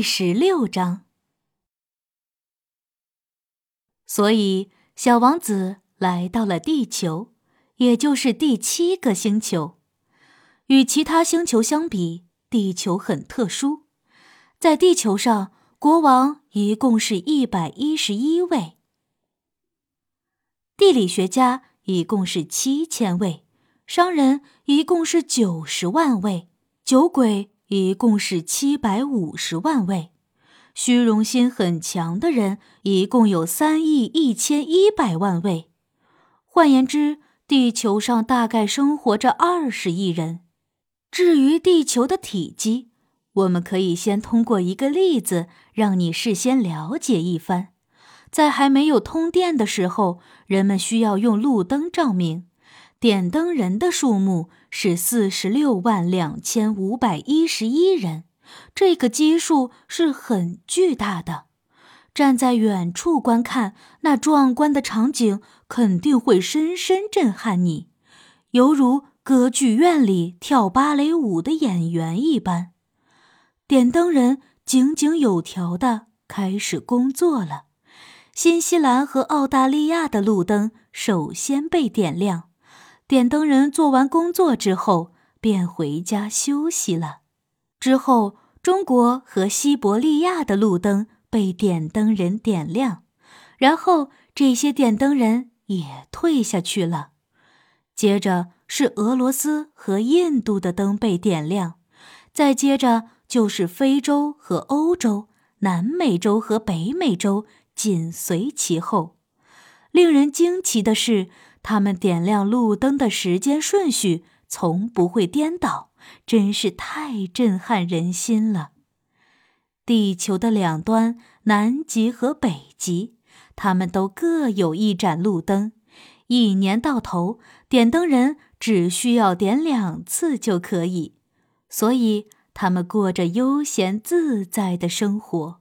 第十六章。所以，小王子来到了地球，也就是第七个星球。与其他星球相比，地球很特殊。在地球上，国王一共是一百一十一位，地理学家一共是七千位，商人一共是九十万位，酒鬼一共是七百五十万位。虚荣心很强的人一共有三亿一千一百万位，换言之，地球上大概生活着二十亿人。至于地球的体积，我们可以先通过一个例子让你事先了解一番。在还没有通电的时候，人们需要用路灯照明，点灯人的数目是四十六万两千五百一十一人。这个基数是很巨大的，站在远处观看那壮观的场景，肯定会深深震撼你，犹如歌剧院里跳芭蕾舞的演员一般。点灯人井井有条的开始工作了。新西兰和澳大利亚的路灯首先被点亮，点灯人做完工作之后便回家休息了。之后。中国和西伯利亚的路灯被点灯人点亮，然后这些点灯人也退下去了。接着是俄罗斯和印度的灯被点亮，再接着就是非洲和欧洲、南美洲和北美洲紧随其后。令人惊奇的是，他们点亮路灯的时间顺序从不会颠倒。真是太震撼人心了！地球的两端，南极和北极，他们都各有一盏路灯。一年到头，点灯人只需要点两次就可以，所以他们过着悠闲自在的生活。